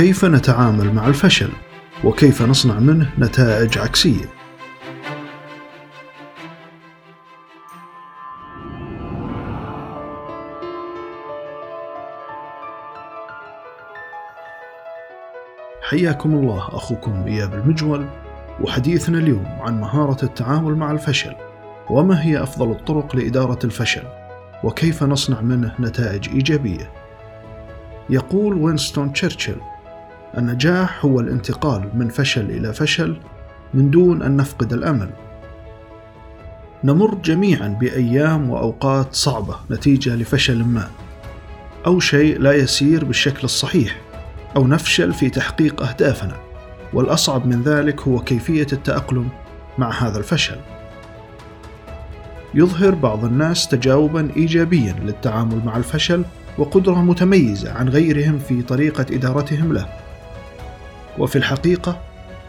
كيف نتعامل مع الفشل؟ وكيف نصنع منه نتائج عكسية؟ حياكم الله أخوكم إياب المجول وحديثنا اليوم عن مهارة التعامل مع الفشل وما هي أفضل الطرق لإدارة الفشل وكيف نصنع منه نتائج إيجابية؟ يقول وينستون تشرشل النجاح هو الانتقال من فشل إلى فشل من دون أن نفقد الأمل. نمر جميعا بأيام وأوقات صعبة نتيجة لفشل ما أو شيء لا يسير بالشكل الصحيح أو نفشل في تحقيق أهدافنا والأصعب من ذلك هو كيفية التأقلم مع هذا الفشل. يظهر بعض الناس تجاوبا ايجابيا للتعامل مع الفشل وقدرة متميزة عن غيرهم في طريقة إدارتهم له. وفي الحقيقة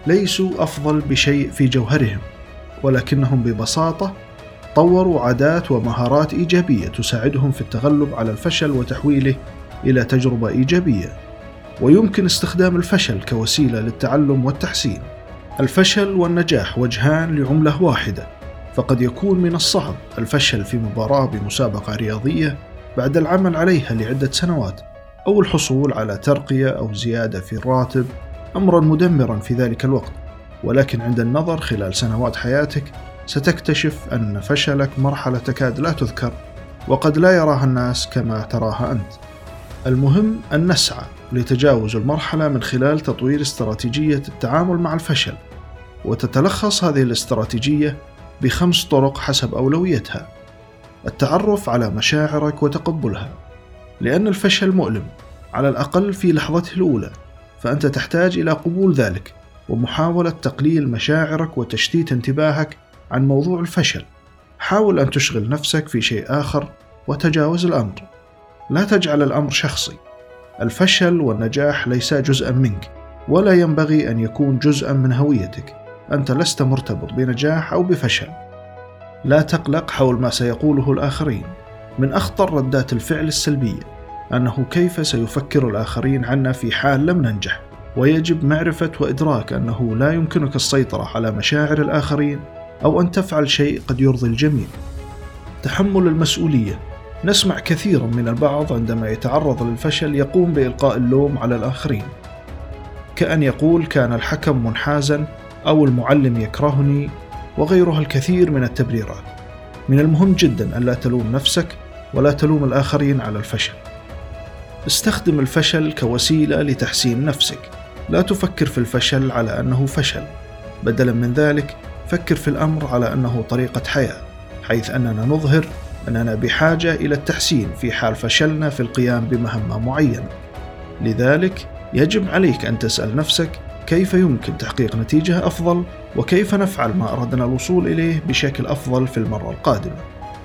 ليسوا أفضل بشيء في جوهرهم ولكنهم ببساطة طوروا عادات ومهارات إيجابية تساعدهم في التغلب على الفشل وتحويله إلى تجربة إيجابية. ويمكن استخدام الفشل كوسيلة للتعلم والتحسين. الفشل والنجاح وجهان لعملة واحدة فقد يكون من الصعب الفشل في مباراة بمسابقة رياضية بعد العمل عليها لعدة سنوات أو الحصول على ترقية أو زيادة في الراتب أمرا مدمرا في ذلك الوقت ولكن عند النظر خلال سنوات حياتك ستكتشف أن فشلك مرحلة تكاد لا تذكر وقد لا يراها الناس كما تراها أنت. المهم أن نسعى لتجاوز المرحلة من خلال تطوير استراتيجية التعامل مع الفشل وتتلخص هذه الاستراتيجية بخمس طرق حسب أولويتها. التعرف على مشاعرك وتقبلها لأن الفشل مؤلم على الأقل في لحظته الأولى. فأنت تحتاج إلى قبول ذلك ومحاولة تقليل مشاعرك وتشتيت انتباهك عن موضوع الفشل. حاول أن تشغل نفسك في شيء آخر وتجاوز الأمر. لا تجعل الأمر شخصي. الفشل والنجاح ليسا جزءا منك ولا ينبغي أن يكون جزءا من هويتك. أنت لست مرتبط بنجاح أو بفشل. لا تقلق حول ما سيقوله الآخرين. من أخطر ردات الفعل السلبية. أنه كيف سيفكر الآخرين عنا في حال لم ننجح؟ ويجب معرفة وإدراك أنه لا يمكنك السيطرة على مشاعر الآخرين أو أن تفعل شيء قد يرضي الجميع. تحمل المسؤولية. نسمع كثيرا من البعض عندما يتعرض للفشل يقوم بإلقاء اللوم على الآخرين. كأن يقول كان الحكم منحازا أو المعلم يكرهني وغيرها الكثير من التبريرات. من المهم جدا الا تلوم نفسك ولا تلوم الآخرين على الفشل. استخدم الفشل كوسيلة لتحسين نفسك. لا تفكر في الفشل على أنه فشل. بدلا من ذلك فكر في الأمر على أنه طريقة حياة حيث أننا نظهر أننا بحاجة إلى التحسين في حال فشلنا في القيام بمهمة معينة. لذلك يجب عليك أن تسأل نفسك كيف يمكن تحقيق نتيجة أفضل وكيف نفعل ما أردنا الوصول إليه بشكل أفضل في المرة القادمة.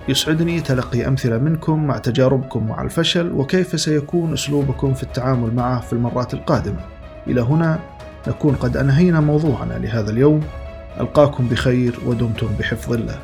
يسعدني تلقي أمثلة منكم مع تجاربكم مع الفشل وكيف سيكون أسلوبكم في التعامل معه في المرات القادمة. إلى هنا نكون قد أنهينا موضوعنا لهذا اليوم. ألقاكم بخير ودمتم بحفظ الله.